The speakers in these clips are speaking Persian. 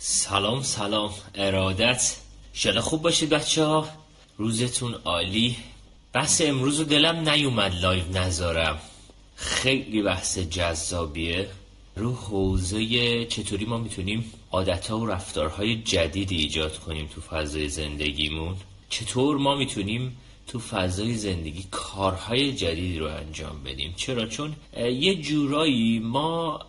سلام سلام. ارادت. شاد و خوب باشید بچه ها. روزتون عالی. بحث امروز رو دلم نیومد live نذارم. خیلی بحث جذابیه. رو حوزه چطوری ما می‌تونیم عادتها و رفتارهای جدیدی ایجاد کنیم تو فضای زندگیمون؟ چطور ما می‌تونیم تو فضای زندگی کارهای جدیدی رو انجام بدیم؟ چرا؟ چون یه جورایی ما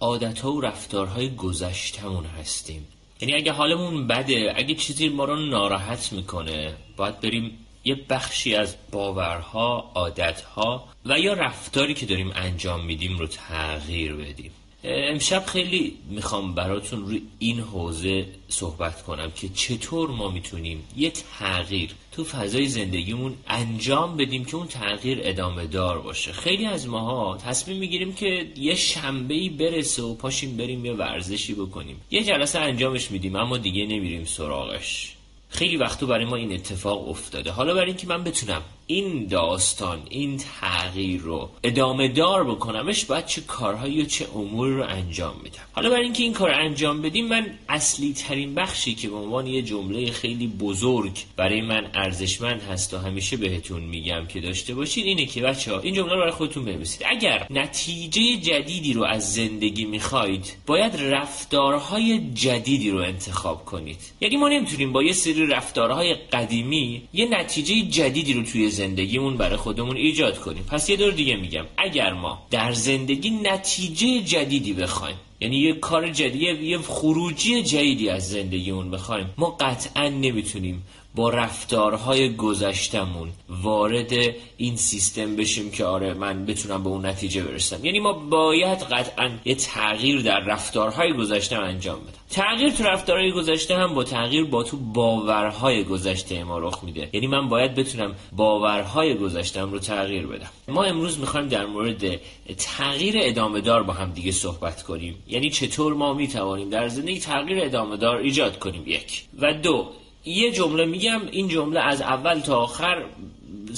عادتها و رفتارهای گذشتمون هستیم. یعنی اگه حالمون بده اگه چیزی ما رو ناراحت می‌کنه باید بریم یه بخشی از باورها عادتها و یا رفتاری که داریم انجام میدیم رو تغییر بدیم. امشب خیلی می‌خوام براتون روی این حوزه صحبت کنم که چطور ما می‌تونیم یه تغییر تو فضای زندگیمون انجام بدیم که اون تغییر ادامه دار باشه. خیلی از ماها تصمیم می‌گیریم که یه شنبه ای برسه و پاشیم بریم یه ورزشی بکنیم. یه جلسه انجامش میدیم اما دیگه نمیریم سراغش. خیلی وقتو برای ما این اتفاق افتاده. حالا برای اینکه من بتونم این داستان این تغییر رو ادامه دار بکنمش باید چه کارهایی و چه امور رو انجام میدم حالا برای اینکه این کار انجام بدیم من اصلی ترین بخشی که به عنوان یه جمله خیلی بزرگ برای من ارزشمند هست و همیشه بهتون میگم که داشته باشید اینه که بچه ها این جمله رو برای خودتون بنویسید. اگر نتیجه جدیدی رو از زندگی می‌خواید باید رفتارهای جدیدی رو انتخاب کنید. یعنی ما نمی‌تونیم با یه سری رفتارهای قدیمی یه نتیجه جدیدی رو توی زندگیمون برای خودمون ایجاد کنیم. پس یه دور دیگه میگم. اگر ما در زندگی نتیجه جدیدی بخوایم یعنی یه کار جدید یه خروجی جدیدی از زندگیمون بخوایم ما قطعا نمی‌تونیم با رفتارهای گذشتمون وارد این سیستم بشیم که آره من بتونم به اون نتیجه برسم. یعنی ما باید قطعا یه تغییر در رفتارهای گذشته انجام بدم. تغییر تو رفتارهای گذشته هم با تغییر با تو باورهای گذشته ما رخ میده. یعنی من باید بتونم باورهای گذشتم رو تغییر بدم. ما امروز می‌خوایم در مورد تغییر ادامه دار با هم دیگه صحبت کنیم. یعنی چطور ما می‌توانیم در زندگی تغییر ادامه دار ایجاد کنیم یک. و دو یه جمله میگم این جمله از اول تا آخر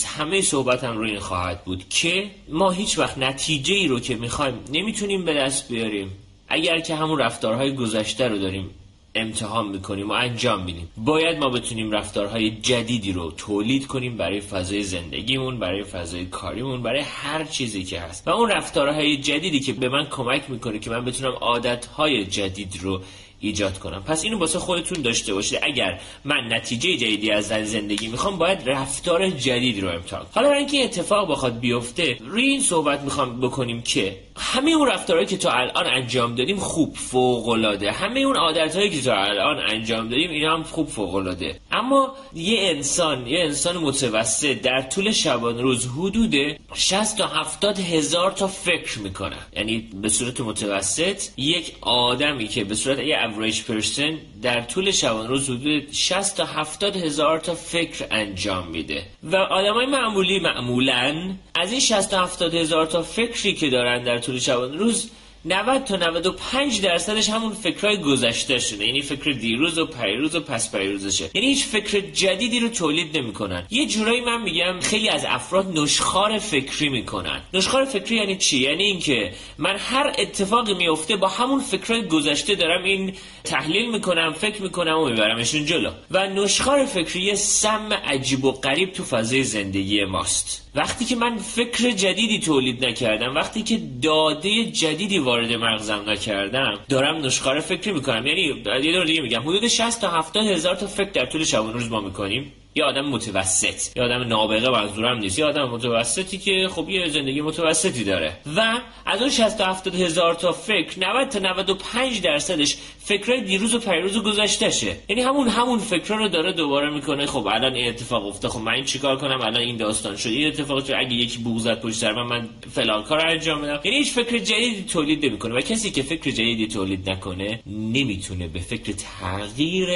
همه صحبتم رو این خواهد بود که ما هیچ وقت نتیجه ای رو که می‌خوایم نمی‌تونیم به دست بیاریم. اگر که همون رفتارهای گذشته رو داریم امتحان می‌کنیم و انجام میدیم باید ما بتونیم رفتارهای جدیدی رو تولید کنیم برای فضای زندگیمون برای فضای کاریمون برای هر چیزی که هست. و اون رفتارهای جدیدی که به من کمک می‌کنه که من بتونم عادتهای جدید رو ایجاد کنم. پس اینو واسه خودتون داشته باشید. اگر من نتیجه جدیدی از زندگی می‌خوام باید رفتار جدیدی رو امتحان حالا اینکه اتفاق بخواد بیفته روی این صحبت می‌خوام بکنیم که همه اون رفتارهایی که تا الان انجام دادیم خوب فوق العاده همه اون عادتهایی که تا الان انجام دادیم اینا هم خوب فوق العاده اما یه انسان یه انسان متوسط در طول شبانه روز حدود 60 تا 70 هزار تا فکر می‌کنه. یعنی به صورت متوسط یک آدمی که به صورت یه average person در طول شبانه روز حدود 60 تا 70 هزار تا فکر انجام میده. و آدمای معمولی معمولا از این 60 تا 70 هزار تا فکری که دارن در طول شبانه روز 90 تا 95 درصدش همون فکرهای گذشته شده. یعنی فکر دیروز و پریروز و پس پریروزشه یعنی هیچ فکر جدیدی رو تولید نمی‌کنن. یه جورایی من میگم خیلی از افراد نشخار فکری می‌کنن. نشخار فکری یعنی چی؟ یعنی اینکه من هر اتفاقی میفته با همون فکرهای گذشته دارم این تحلیل می‌کنم فکر می‌کنم و میبرمشون جلو. و نشخار فکری یه سم عجیب و غریب تو فضای زندگی ماست. وقتی که من فکر جدیدی تولید نکردم وقتی که داده جدیدی وارد مغزم نکردم دارم نشخار فکری می‌کنم. یعنی یه دور دیگه میگم. حدود 60 تا 70 هزار تا فکر در طول شبانه روز ما می‌کنیم. یه آدم متوسط. یه آدم نابغه منظورم نیست. یه آدم متوسطی که خب یه زندگی متوسطی داره. و از اون 60 تا 70 هزار تا فکر 90 تا 95 درصدش فکرای دیروز و پیروز و گذشتهشه. یعنی همون همون فکرها رو داره دوباره می‌کنه خب الان این اتفاق افتاد خب من چیکار کنم؟ الان این داستان شد این اتفاق شد اگه یکی بوزت پشت سر من من فلان کار انجام بدم. یعنی هیچ فکر جدیدی تولید نمی‌کنه و کسی که فکر جدیدی تولید نکنه نمی‌تونه به فکر تغییر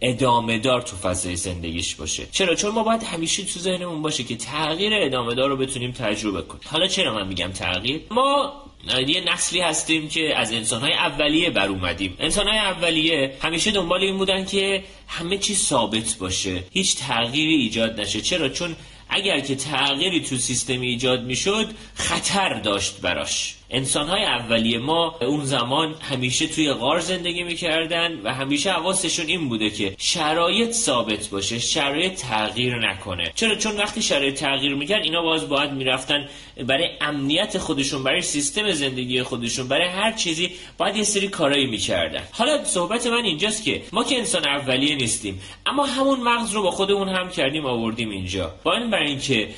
ادامه دار تو فضای زندگیش باشه. چرا؟ چون ما باید همیشه تو ذهنمون باشه که تغییر ادامه دار رو بتونیم تجربه کنیم. حالا چرا من میگم تغییر؟ ما یه نسلی هستیم که از انسانهای اولیه بر اومدیم. انسانهای اولیه همیشه دنبال این بودن که همه چیز ثابت باشه. هیچ تغییری ایجاد نشه. چرا؟ چون اگر که تغییری تو سیستم ایجاد می‌شد خطر داشت براش. انسان های اولیه ما اون زمان همیشه توی غار زندگی می‌کردن و همیشه حواسشون این بوده که شرایط ثابت باشه شرایط تغییر نکنه. چرا؟ چون وقتی شرایط تغییر می‌کرد اینا باز باید می‌رفتن برای امنیت خودشون برای سیستم زندگی خودشون برای هر چیزی باید یه سری کارایی می‌کردن. حالا صحبت من اینجاست که ما که انسان اولیه نیستیم اما همون مغز رو با خودمون هم کردیم آوردیم اینجا. با این برای اینکه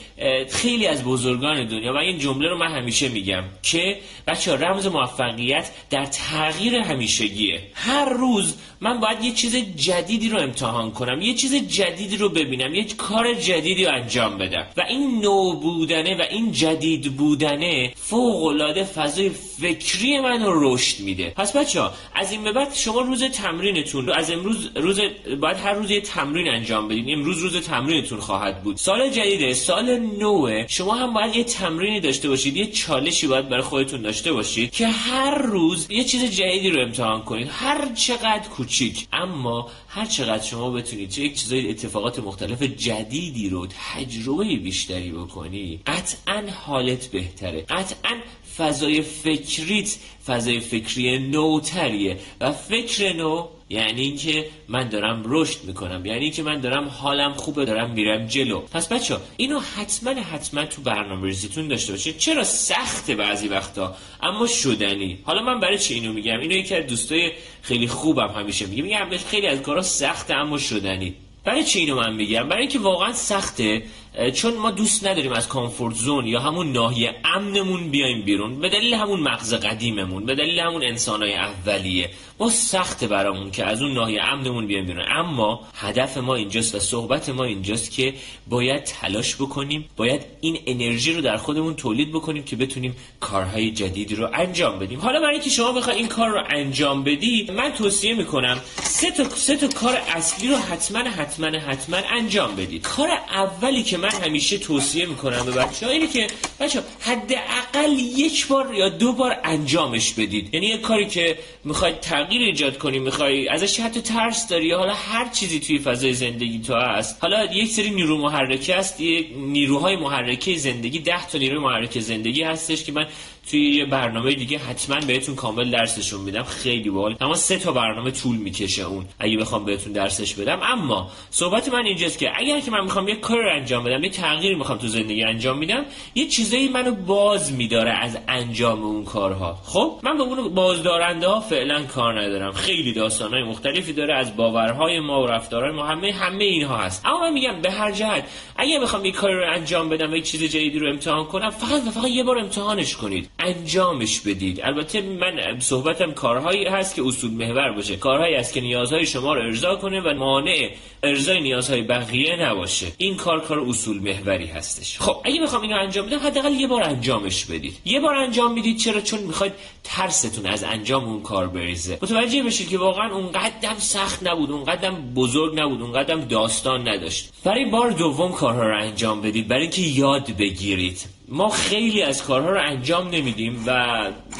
خیلی از بزرگان دنیا و این جمله رو من همیشه میگم که بچه رمز موفقیت در تغییر همیشگیه. هر روز من باید یه چیز جدیدی رو امتحان کنم یه چیز جدیدی رو ببینم یه کار جدیدی رو انجام بدم. و این نو بودنه و این جدید بودنه فوق العاده فضای فکری من رو رشد میده. پس بچه ها از این به بعد شما روز تمرینتون از امروز روز باید هر روز یه تمرین انجام بدین. امروز روز تمرینتون خواهد بود. سال جدیده سال نوه شما هم باید یه تمرینی داشته باشید یه چالشی باید برای خودتون داشته باشید که هر روز یه چیز جدیدی رو امتحان کنید. هر چقدر کوچیک. اما هر چقدر شما بتونید چه یک چیزای اتفاقات مختلف جدیدی رو تجربه بیشتری بکنی قطعا حالت بهتره. قطعا فضای فکریت فضای فکری نوتریه. و فکر نو یعنی اینکه من دارم رشد می‌کنم یعنی اینکه من دارم حالم خوبه دارم میرم جلو. پس بچه اینو حتما حتما تو برنامه ریزیتون داشته باشید. چرا سخته بعضی وقتا؟ اما شدنی. حالا من برای چی اینو میگم؟ اینو یکی از دوستای خیلی خوبم همیشه میگه. میگم خیلی از کارا سخته اما شدنی. برای چی اینو من میگم؟ برای اینکه واقعا سخته. چون ما دوست نداریم از کامفورت زون یا همون ناحیه امنمون بیایم بیرون به دلیل همون مغز قدیممون به دلیل همون انسانای اولیه ما سخته برامون که از اون ناحیه امنمون بیایم بیرون. اما هدف ما اینجاست و صحبت ما اینجاست که باید تلاش بکنیم باید این انرژی رو در خودمون تولید بکنیم که بتونیم کارهای جدیدی رو انجام بدیم. حالا برای اینکه شما بخواید این کار رو انجام بدی من توصیه می‌کنم سه تا سه تا کار اصلی رو حتما حتما حتما انجام بدید کار اولی که همیشه توصیه می‌کنم به بچه ها اینه که بچه حداقل یک بار یا دو بار انجامش بدید. یعنی یه کاری که می‌خواید تغییر ایجاد کنی می‌خوای ازش حتی ترس داری حالا هر چیزی توی فضای زندگی تو هست. حالا یک سری نیرو محرکه هست یک نیروهای محرکه زندگی ده تا نیروی محرکه زندگی هستش که من توی یه برنامه دیگه حتما بهتون کامل درسشون میدم. خیلی باحال. اما سه تا برنامه طول می‌کشه اون. اگه بخوام بهتون درسش بدم. اما صحبت من اینجاست که اگر که من می‌خوام یه کار رو انجام بدم یه تغییر می‌خوام تو زندگی انجام میدم یه چیزایی منو باز میداره از انجام اون کارها. خب؟ من با اون بازدارنده ها فعلا کار ندارم. خیلی داستانهای مختلفی داره از باورهای ما و رفتارهای ما. همه همه اینها هست. اما من میگم به هر جهت اگه بخوام یه کاری رو انجام بدم یه چیز جدیدی رو امتحان کنم فقط فقط یه بار امتحانش کنید. انجامش بدید. البته من صحبتم کارهایی هست که اصول محور باشه. کارهایی است که نیازهای شما رو ارضا کنه و مانع ارزای نیازهای بقیه نباشه. این کار کار اصول محوری هستش. خب اگه بخوام اینو انجام بدم حداقل یه بار انجامش بدید. یه بار انجام می‌دید چرا؟ چون می‌خواید ترستون از انجام اون کار بریزه. متوجه بشید که واقعا اون قدم سخت نبود اون قدم بزرگ نبود اون قدم داستان نداشت. برای بار دوم کارها رو انجام بدید. برای اینکه یاد بگیرید. ما خیلی از کارها رو انجام نمیدیم و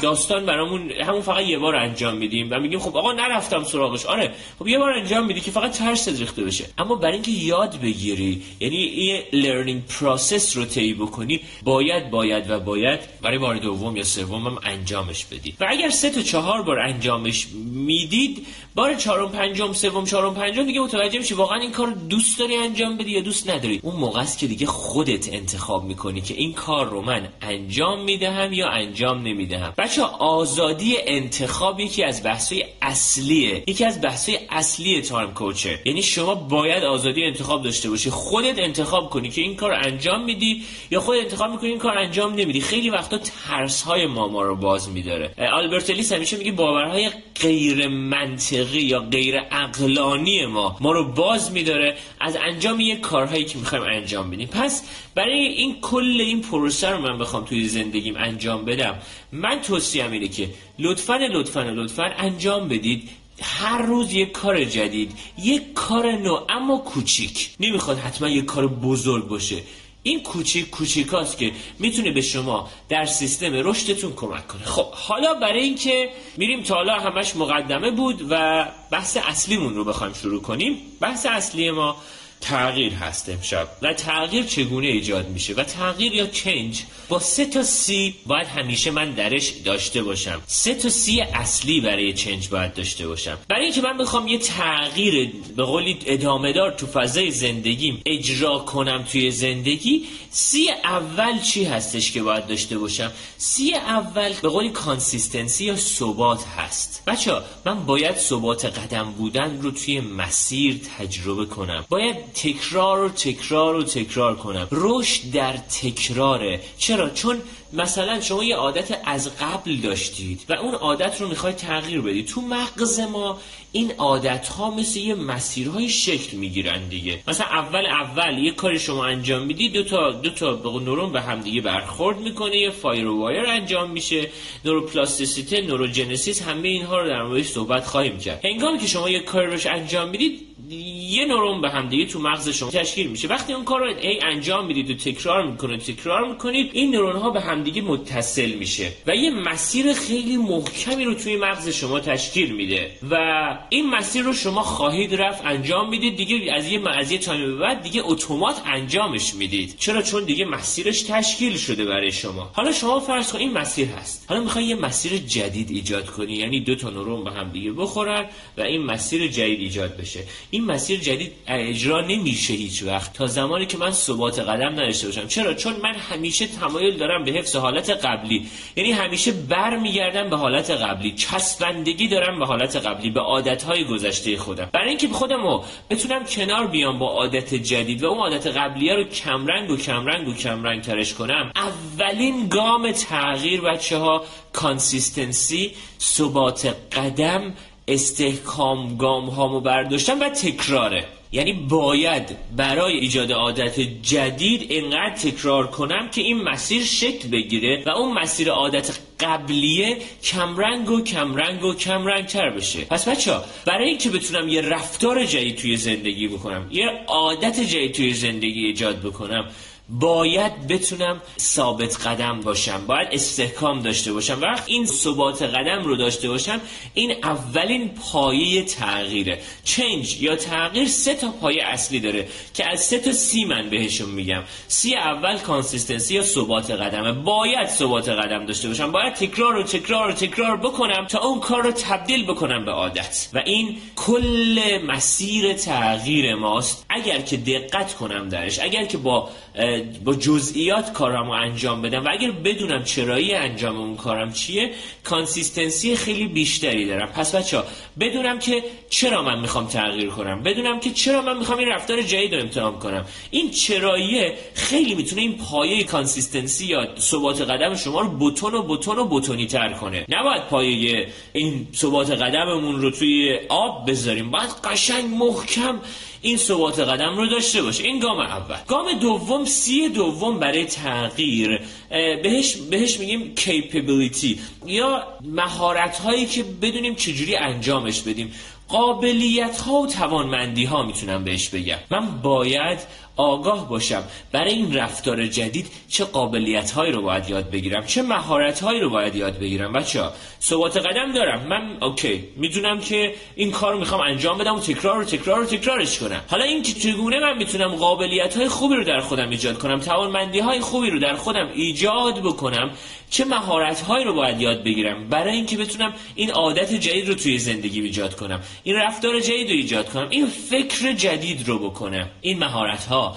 داستان برامون همون فقط یه بار انجام میدیم و میگیم خب آقا نرفتم سراغش. آره خب یه بار انجام میدی که فقط ترس ریخته بشه. اما برای اینکه یاد بگیری یعنی یه learning process رو طی بکنی باید باید و باید برای بار دوم یا سوم هم انجامش بدی. و اگر سه تا چهار بار انجامش می‌دید بار چهارم پنجم سوم چهارم پنجم دیگه متوجه میشی واقعا این کار دوست داری انجام بدی یا دوست نداری. اون موقع است که دیگه خودت انتخاب می‌کنی که این کار رو من انجام می‌دهم یا انجام نمی‌دهم. بچه آزادی انتخاب یکی از بحثای اصلیه. یکی از بحثای اصلی تایم کوچه. یعنی شما باید آزادی انتخاب داشته باشی. خودت انتخاب کنی که این کار انجام میدی یا خودت انتخاب می‌کنی این کار انجام نمیدی. خیلی وقتا ترس های ما ما رو باز میداره. آلبرت الیس همیشه میگه باورهای غیر منطقی یا غیر عقلانی ما ما رو باز میداره از انجام یک کارهایی که می‌خوایم انجام بدیم. پس برای این کل این پروسه رو من بخوام توی زندگیم انجام بدم من توصیم اینه که لطفا لطفا لطفا انجام بدید. هر روز یک کار جدید یک کار نو اما کوچیک. نمی‌خواد حتما یک کار بزرگ باشه. این کوچیک کوچیکاست که می‌تونه به شما در سیستم رشدتون کمک کنه. خب حالا برای اینکه میریم تا حالا همش مقدمه بود و بحث اصلیمون رو بخوایم شروع کنیم بحث اصلی ما تغییر هست امشب. و تغییر چگونه ایجاد میشه؟ و تغییر یا چنج با سه تا سی باید همیشه من درش داشته باشم. سه تا سی اصلی برای چنج باید داشته باشم. برای اینکه من بخوام یه تغییر به قولی ادامه دار تو فضای زندگیم اجرا کنم توی زندگی سی اول چی هستش که باید داشته باشم؟ C اول به قولی consistency یا ثبات هست. بچه من باید ثبات قدم بودن رو توی مسیر تجربه کنم. باید تکرار و تکرار و تکرار کنم. رشد در تکراره. چرا؟ چون مثلا شما یه عادت از قبل داشتید و اون عادت رو می‌خواید تغییر بدید تو مغز ما این عادت ها مثل یه مسیرهای شکل می‌گیرن دیگه. مثلا اول اول یه کاری شما انجام میدی دو تا دو تا نورون به هم دیگه برخورد می‌کنه یه fire و wire انجام میشه نوروپلاستیسیته neurogenesis همه اینها رو در موردش صحبت خواهیم کرد. هنگامی که شما یه کاری روش انجام می‌دید یه نورون به هم دیگه تو مغز شما تشکیل میشه. وقتی اون کار رو ای انجام می‌دید و تکرار می‌کنید تکرار می‌کنید این نورون ها به هم دیگه متصل میشه و یه مسیر خیلی محکمی رو توی مغز شما تشکیل میده و این مسیر رو شما خواهید رفت انجام می‌دید. دیگه از یه از یه تایم بعد دیگه اتومات انجامش می‌دید. چرا؟ چون دیگه مسیرش تشکیل شده برای شما. حالا شما فرض کن این مسیر هست. حالا می‌خوای یه مسیر جدید ایجاد کنی یعنی دو تا نورون به هم دیگه بخورن و این مسیر جدید ایجاد بشه. این مسیر جدید اجرا نمیشه هیچ وقت. تا زمانی که من ثبات قدم نداشته باشم. چرا؟ چون من همیشه تمایل دارم به حفظ حالت قبلی. یعنی همیشه برمیگردم به حالت قبلی. چسبندگی دارم به حالت قبلی به عادت های گذشته خودم. برای اینکه خودم رو بتونم کنار بیام با عادت جدید و اون عادت قبلی رو کمرنگ و کمرنگ و کمرنگ ترش کنم اولین گام تغییر بچه ها consistency ثبات قدم استحکام گام هامو برداشتم و تکراره. یعنی باید برای ایجاد عادت جدید اینقدر تکرار کنم که این مسیر شکل بگیره و اون مسیر عادت قبلیه کمرنگ و کمرنگ و کمرنگ تر بشه. پس بچه برای اینکه بتونم یه رفتار جدید توی زندگی بکنم یه عادت جدید توی زندگی ایجاد بکنم باید بتونم ثابت قدم باشم باید استحکام داشته باشم. وقت این ثبات قدم رو داشته باشم این اولین پایه تغییره. change یا تغییر سه تا پایه اصلی داره که از سه تا C من بهشون میگم. C اول consistency یا ثبات قدمه باید ثبات قدم داشته باشم. باید تکرار و تکرار و تکرار بکنم تا اون کار رو تبدیل بکنم به عادت. و این کل مسیر تغییر ماست. اگر که دقت کنم درش اگر که با با جزئیات کارمو انجام بدم و اگر بدونم چرایی انجام اون کارم چیه consistency خیلی بیشتری دارم. پس بچه ها بدونم که چرا من می‌خوام تغییر کنم بدونم که چرا من می‌خوام این رفتار جدید رو امتحان کنم. این چراییه خیلی می‌تونه این پایه consistency یا ثبات قدم شما رو بتنی و بتنی و بتنی تر کنه. نباید پایه این ثبات قدممون رو توی آب بذاریم. باید قشنگ محکم این ثبات قدم رو داشته باشه این گام اول. گام دوم سی دوم برای تغییر. بهش بهش میگیم capability. یا مهارت هایی که بدونیم چجوری انجامش بدیم. قابلیت ها و توانمندی ها می‌تونم بهش بگم. من باید آگاه باشم. برای این رفتار جدید چه قابلیت هایی رو باید یاد بگیرم؟ چه مهارت هایی رو باید یاد بگیرم؟ بچه ثبات قدم دارم. من اوکی. می‌دونم که این کار رو می‌خوام انجام بدم و تکرار رو تکرار رو تکرارش کنم. حالا این که چگونه من می‌تونم قابلیت های خوبی رو در خودم ایجاد کنم توانمندی های خوبی رو در خودم ایجاد بکنم چه مهارت هایی رو باید یاد بگیرم برای اینکه بتونم این عادت جدید رو توی زندگی ایجاد کنم این رفتار جدید رو ایجاد کنم این فکر جدید رو بکنم این مهارت ها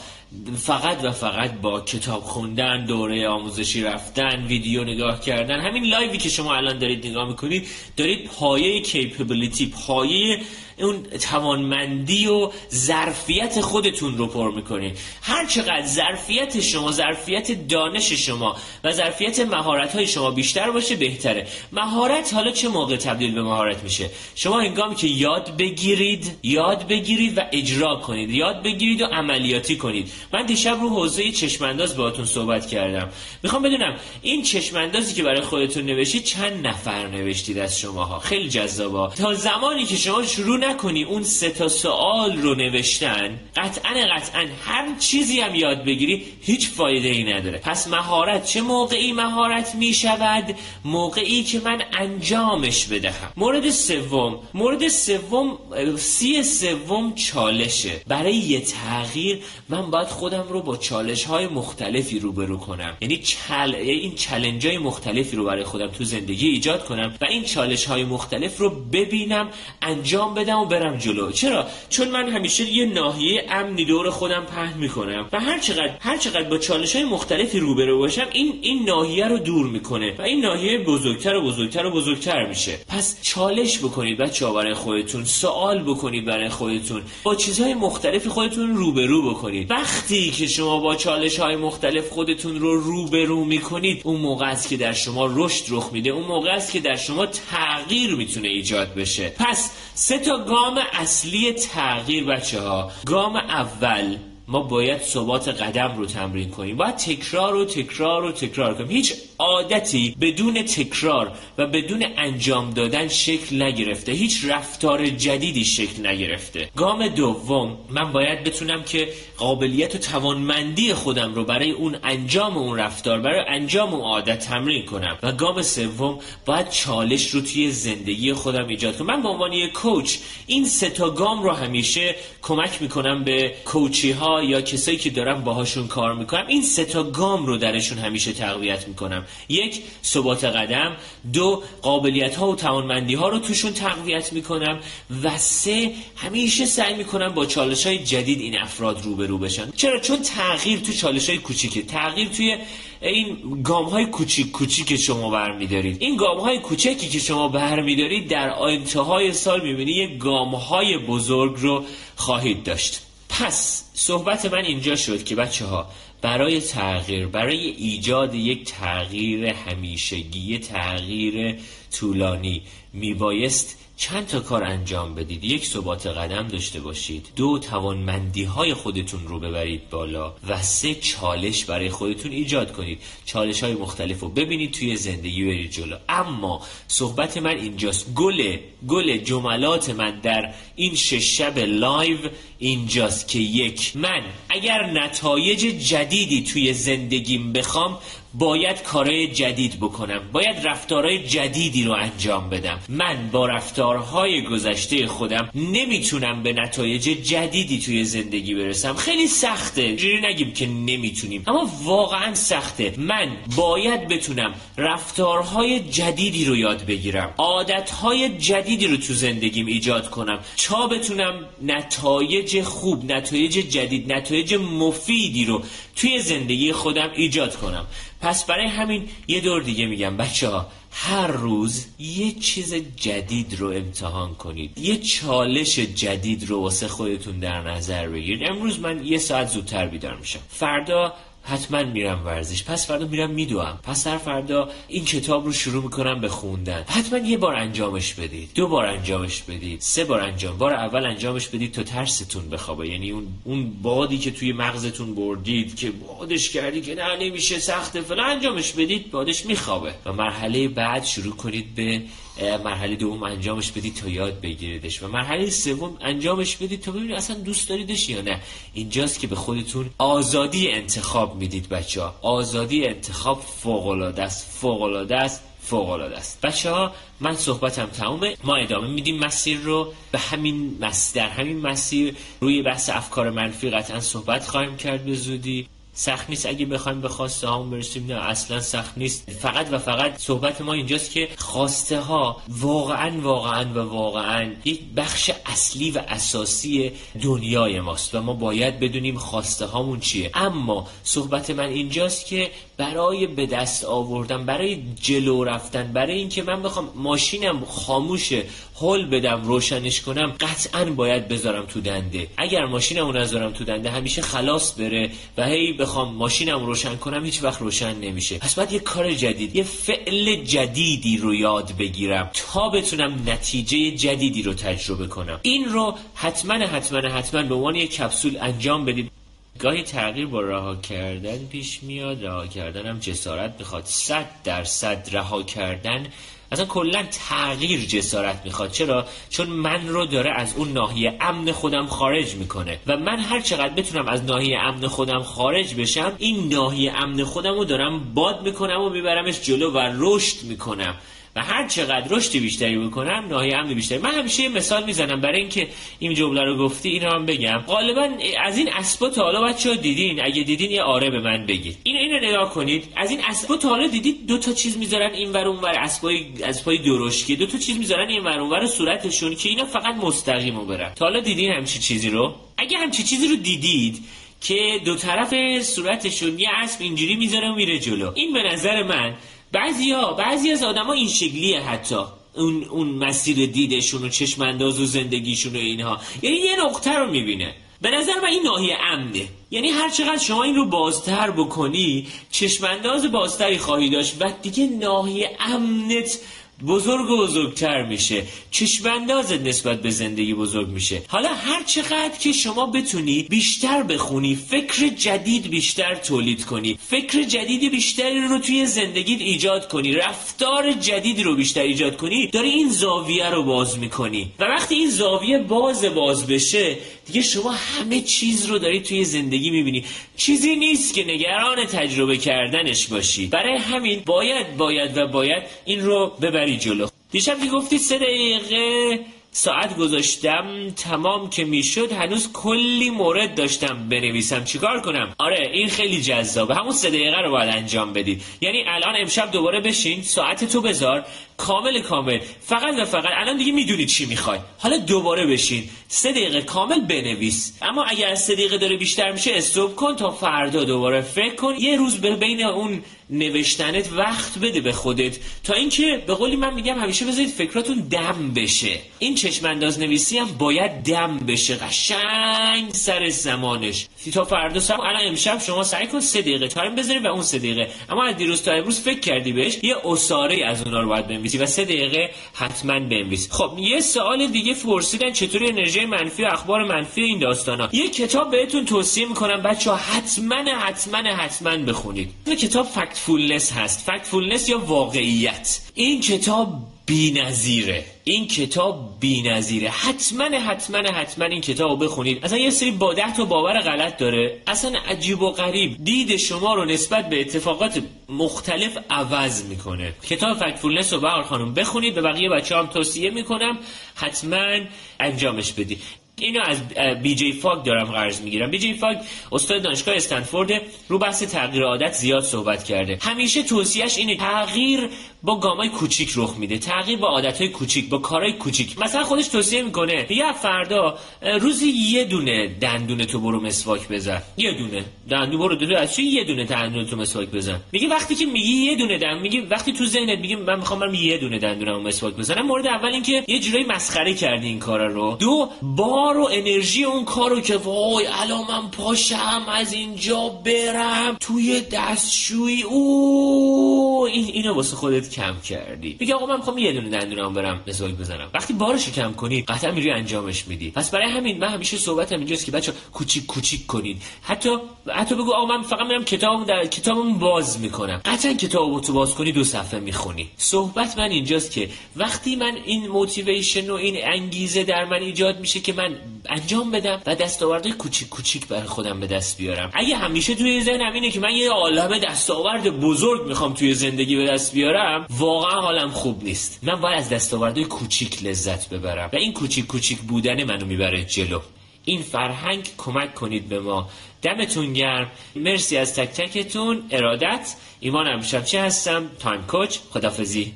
فقط و فقط با کتاب خوندن دوره آموزشی رفتن ویدیو نگاه کردن همین لایوی که شما الان دارید نگاه می‌کنید دارید پایه کیپبلیتی پایه اون توانمندی و ظرفیت خودتون رو پر می‌کنید هر چقدر ظرفیت شما ظرفیت دانش شما و ظرفیت مهارت های شما بیشتر باشه بهتره. مهارت حالا چه موقع تبدیل به مهارت میشه؟ شما هنگامی که یاد بگیرید یاد بگیرید و اجرا کنید. یاد بگیرید و عملیاتی کنید. من دیشب رو حوزه چشمانداز باهاتون صحبت کردم. می‌خوام بدونم این چشماندازی که برای خودتون نوشتید چند نفر نوشتید از شماها؟ خیلی جذابه. تا زمانی که شما شروع نکنی اون سه تا سوال رو نوشتن قطعا قطعا هر چیزی هم یاد بگیری هیچ فایده ای نداره. پس مهارت چه موقعی مهارت می‌شود؟ موقعی که من انجامش بدهم. مورد سوم مورد سوم سی سوم چالشه. برای یه تغییر من باید خودم رو با چالش های مختلفی روبرو کنم. یعنی چل... این چلنج های مختلفی رو برای خودم تو زندگی ایجاد کنم و این چالش های مختلف رو ببینم انجام بدم و برم جلو. چرا؟ چون من همیشه یه ناحیه امنی دور خودم پهن می‌کنم و هر چقدر هر چقدر با چالش های مختلفی روبرو باشم این این ناحیه رو دور می‌کنه و این ناحیه بزرگتر و بزرگتر و بزرگتر میشه. پس چالش بکنید بچه ها برای خودتون سوال بکنید برای خودتون با چیزهای مختلفی خودتون روبرو بکنید. وقتی که شما با چالش های مختلف خودتون رو روبرو می‌کنید اون موقع است که در شما رشد رخ میده اون موقع است که در شما تغییر می‌تونه ایجاد بشه. پس سه تا گام اصلی تغییر بچه ها گام اول. ما باید ثبات قدم رو تمرین کنیم. باید تکرار و تکرار و تکرار کنیم. هیچ عادتی بدون تکرار و بدون انجام دادن شکل نگرفته. هیچ رفتار جدیدی شکل نگرفته. گام دوم من باید بتونم که قابلیت و توانمندی خودم رو برای اون انجام اون رفتار برای انجام اون عادت تمرین کنم. و گام سوم باید چالش رو توی زندگی خودم ایجاد کنم. من به عنوان یک کوچ این سه تا گام رو همیشه کمک می‌کنم به کوچی ها یا کسایی که دارم باهاشون کار می‌کنم این سه تا گام رو درشون همیشه تقویت می‌کنم. یک ثبات قدم. دو قابلیت ها و توانمندی ها رو توشون تقویت می‌کنم. و سه همیشه سعی می‌کنم با چالش های جدید این افراد روبرو بشن. چرا؟ چون تغییر تو چالش های کوچیکه. تغییر توی این گام های کوچیک کوچیک شما برمیدارید. این گام های کوچکی که شما برمیدارید در انتهای سال می‌بینید یک گام های بزرگ رو خواهید داشت. پس صحبت من اینجا شد که بچه ها برای تغییر برای ایجاد یک تغییر همیشگی تغییر طولانی میبایست چند تا کار انجام بدید. یک ثبات قدم داشته باشید. دو توانمندی های خودتون رو ببرید بالا و سه چالش برای خودتون ایجاد کنید. چالش های مختلف رو ببینید توی زندگی برید جلو. اما صحبت من اینجاست. گل گل جملات من در این شش شب لایو اینجاست که یک من اگر نتایج جدیدی توی زندگیم بخوام باید کارهای جدید بکنم باید رفتارهای جدیدی رو انجام بدم. من با رفتارهای گذشته خودم نمی‌تونم به نتایج جدیدی توی زندگی برسم. خیلی سخته جوری نگیم که نمی‌تونیم. اما واقعا سخته. من باید بتونم رفتارهای جدیدی رو یاد بگیرم عادتهای جدیدی رو تو زندگیم ایجاد کنم تا بتونم نتایج خوب نتایج جدید نتایج مفیدی رو توی زندگی خودم ایجاد کنم. پس برای همین یه دور دیگه میگم بچه ها هر روز یه چیز جدید رو امتحان کنید. یه چالش جدید رو واسه خودتون در نظر بگیرید. امروز من یه ساعت زودتر بیدار میشم. فردا حتما میرم ورزش. پس فردا میرم میدوام پس در فردا این کتاب رو شروع می‌کنم به خوندن. حتما یه بار انجامش بدید. دو بار انجامش بدید. سه بار انجام. بار اول انجامش بدید تا ترستون بخوابه. یعنی اون اون بادی که توی مغزتون بردید که بادش کردی که نه نمیشه سخته فلان انجامش بدید بادش میخوابه. و مرحله بعد شروع کنید به مرحله دوم انجامش بدید تا یاد بگیریدش. و مرحله سوم انجامش بدید تا ببینید اصلا دوست داریدش یا نه. اینجاست که به خودتون آزادی انتخاب می‌دید بچه ها آزادی انتخاب فوق العاده است. فوق العاده است. فوق العاده است. بچه ها من صحبتم تمومه. ما ادامه میدیم مسیر رو به همین مسیر. در همین مسیر روی بحث افکار منفی قطعا صحبت خواهیم کرد به زودی. سخت نیست. اگه بخوایم به خواسته هامون برسیم نه اصلا سخت نیست. فقط و فقط صحبت ما اینجاست که خواسته ها واقعا واقعا و واقعا یک بخش اصلی و اساسی دنیای ماست و ما باید بدونیم خواسته هامون چیه. اما صحبت من اینجاست که برای به دست آوردن برای جلو رفتن برای اینکه من بخوام ماشینم خاموشه هل بدم روشنش کنم قطعا باید بذارم تو دنده. اگر ماشینم رو نذارم تو دنده همیشه خلاص بره و هی بخوام ماشینم روشن کنم هیچ وقت روشن نمیشه. پس باید یه کار جدید یه فعل جدیدی رو یاد بگیرم تا بتونم نتیجه جدیدی رو تجربه کنم. این رو حتما حتما حتما به عنوان یک کپسول انجام بدید. گاهی تغییر با رها کردن پیش میاد رها کردن هم جسارت می‌خواد. صد درصد رها کردن اصلا کلا تغییر جسارت می‌خواد. چرا؟ چون من رو داره از اون ناحیه امن خودم خارج می‌کنه و من هر چقدر بتونم از ناحیه امن خودم خارج بشم این ناحیه امن خودم رو دارم باد می‌کنم و میبرمش جلو و رشد می‌کنم. و هر چقدر رشد بیشتری بکنم ناحیه امن بیشتری. من همیشه یه مثال می‌زنم برای اینکه این جمله رو گفتی اینو هم بگم. غالبا از این اسبا تا حالا بچه‌ها دیدین؟ اگه دیدین یه آره به من بگید. اینو اینو نگاه کنید. از این اسبا تا حالا دیدید دو تا چیز می‌ذارن این ور اون ور اسبای اسبای درشکی دو تا چیز می‌ذارن این ور اون ور صورتشون که اینا فقط مستقیم برن. تا حالا دیدین همچی چیزی رو؟ اگه همچی چیزی رو دیدید که دو طرف صورتشون یه اسب اینجوری می‌ذاره و میره جلو. این به نظر من بعضیا بعضی از آدما این شکلیه حتی. اون اون مسیر دیدشون و چشم انداز و زندگیشون و اینها. یعنی یه نقطه رو می‌بینه. به نظر من این ناحیه امنه. یعنی هر چقدر شما این رو بازتر بکنی چشمانداز بازتری خواهی داشت و دیگه ناحیه امنت بزرگ و بزرگتر میشه. چشماندازت نسبت به زندگی بزرگ میشه. حالا هر چقدر که شما بتونی بیشتر بخونی فکر جدید بیشتر تولید کنی. فکر جدید بیشتری رو توی زندگیت ایجاد کنی. رفتار جدید رو بیشتر ایجاد کنی. داری این زاویه رو باز می‌کنی. و وقتی این زاویه باز باز بشه دیگه شما همه چیز رو داری توی زندگی می‌بینی. چیزی نیست که نگران تجربه کردنش باشی. برای همین باید باید و باید این رو ببری جلو. دیشب که گفتی سه دقیقه ساعت گذاشتم تمام که می‌شد هنوز کلی مورد داشتم بنویسم. چیکار کنم؟ آره این خیلی جذابه. همون سه دقیقه رو باید انجام بدی یعنی الان امشب دوباره بشین ساعت تو بذار. کامل کامل. فقط و فقط الان دیگه می‌دونی چی می‌خوای. حالا دوباره بشین. سه دقیقه کامل بنویس. اما اگر از سه دقیقه داره بیشتر میشه استوب کن تا فردا دوباره. فکر کن یه روز به بین اون نوشتنت وقت بده به خودت. تا اینکه به قولی من میگم همیشه بذارید فکراتون دم بشه. این چشم انداز نویسی هم باید دم بشه. قشنگ سر زمانش. تا فردا سم الان امشب شما سعی کن سه دقیقه تایم بذاری و اون سه دقیقه. اما از دیروز تا امروز فکر کردی بهش. یه عصاره از اونها رو باید بنویسی و سه دقیقه حتما بنویس. خب یه سوال دیگه پرسیدن چطوری انرژی منفی و اخبار منفی این داستانا. یه کتاب بهتون توصیه می‌کنم بچه حتما حتما حتما بخونید. این کتاب Factfulness هست. Factfulness یا واقعیت؟ این کتاب بی‌نظیره این کتاب بی‌نظیره حتما حتما حتما این کتاب رو بخونید. اصلا یه سری با ده تا باور غلط داره. اصلا عجیب و غریب. دید شما رو نسبت به اتفاقات مختلف عوض می‌کنه. کتاب Factfulness رو بهار خانم بخونید. به بقیه بچه هم توصیه می‌کنم. حتما انجامش بدید. اینو از BJ Fogg دارم قرض می‌گیرم. BJ Fogg استاد دانشگاه استنفورد رو بحث تغییر عادت زیاد صحبت کرده. همیشه توصیهش اینه تغییر با گامای کوچیک رخ میده. تغییر با عادتهای کوچیک با کارهای کوچیک. مثلا خودش توصیه می‌کنه یه فردا روزی یه دونه دندون تو برو مسواک بزن. یه دونه. دندون برو دو از چی؟ یه دونه دندون تو مسواک بزن. میگه وقتی که میگی یه دونه دندون میگه وقتی تو ذهنت میگی من می‌خوام برم یه دونه دندونمو مسواک بزنم مورد اول اینکه یه جورایی مسخره کردی این کارا رو. دو بار و انرژی اون کارو که وای الان من پاشم از اینجا برم. توی دستشویی او این اینو واسه خودت کم کردی. میگه آقا من می‌خوام یه دونه دندونم برم مسواک بزنم. وقتی بارشو کم کنی قطعا میری انجامش میدی. پس برای همین من همیشه صحبتم اینجاست که بچا کوچیک کوچیک کنید حتی حتی بگو آقا من فقط میرم کتابم در کتابم باز می‌کنم. قطعا کتابو تو باز کنی دو صفحه می‌خونی. صحبت من اینجاست که وقتی من این موتیویشن و این انگیزه در من ایجاد میشه که من انجام بدم و دستاوردهای کوچیک کوچیک برای خودم به دست بیارم. اگه همیشه توی ذهنم اینه که من یه عالمه دستاورد بزرگ می‌خوام توی زندگی به دست بیارم واقعا حالم خوب نیست. من باید از دستاوردهای کوچیک لذت ببرم و این کوچیک کوچیک بودن منو می‌بره جلو. این فرهنگ کمک کنید به ما. دمتون گرم. مرسی از تک تکتون. ارادت. ایمان چه هستم؟ تایم کوچ. خدافزی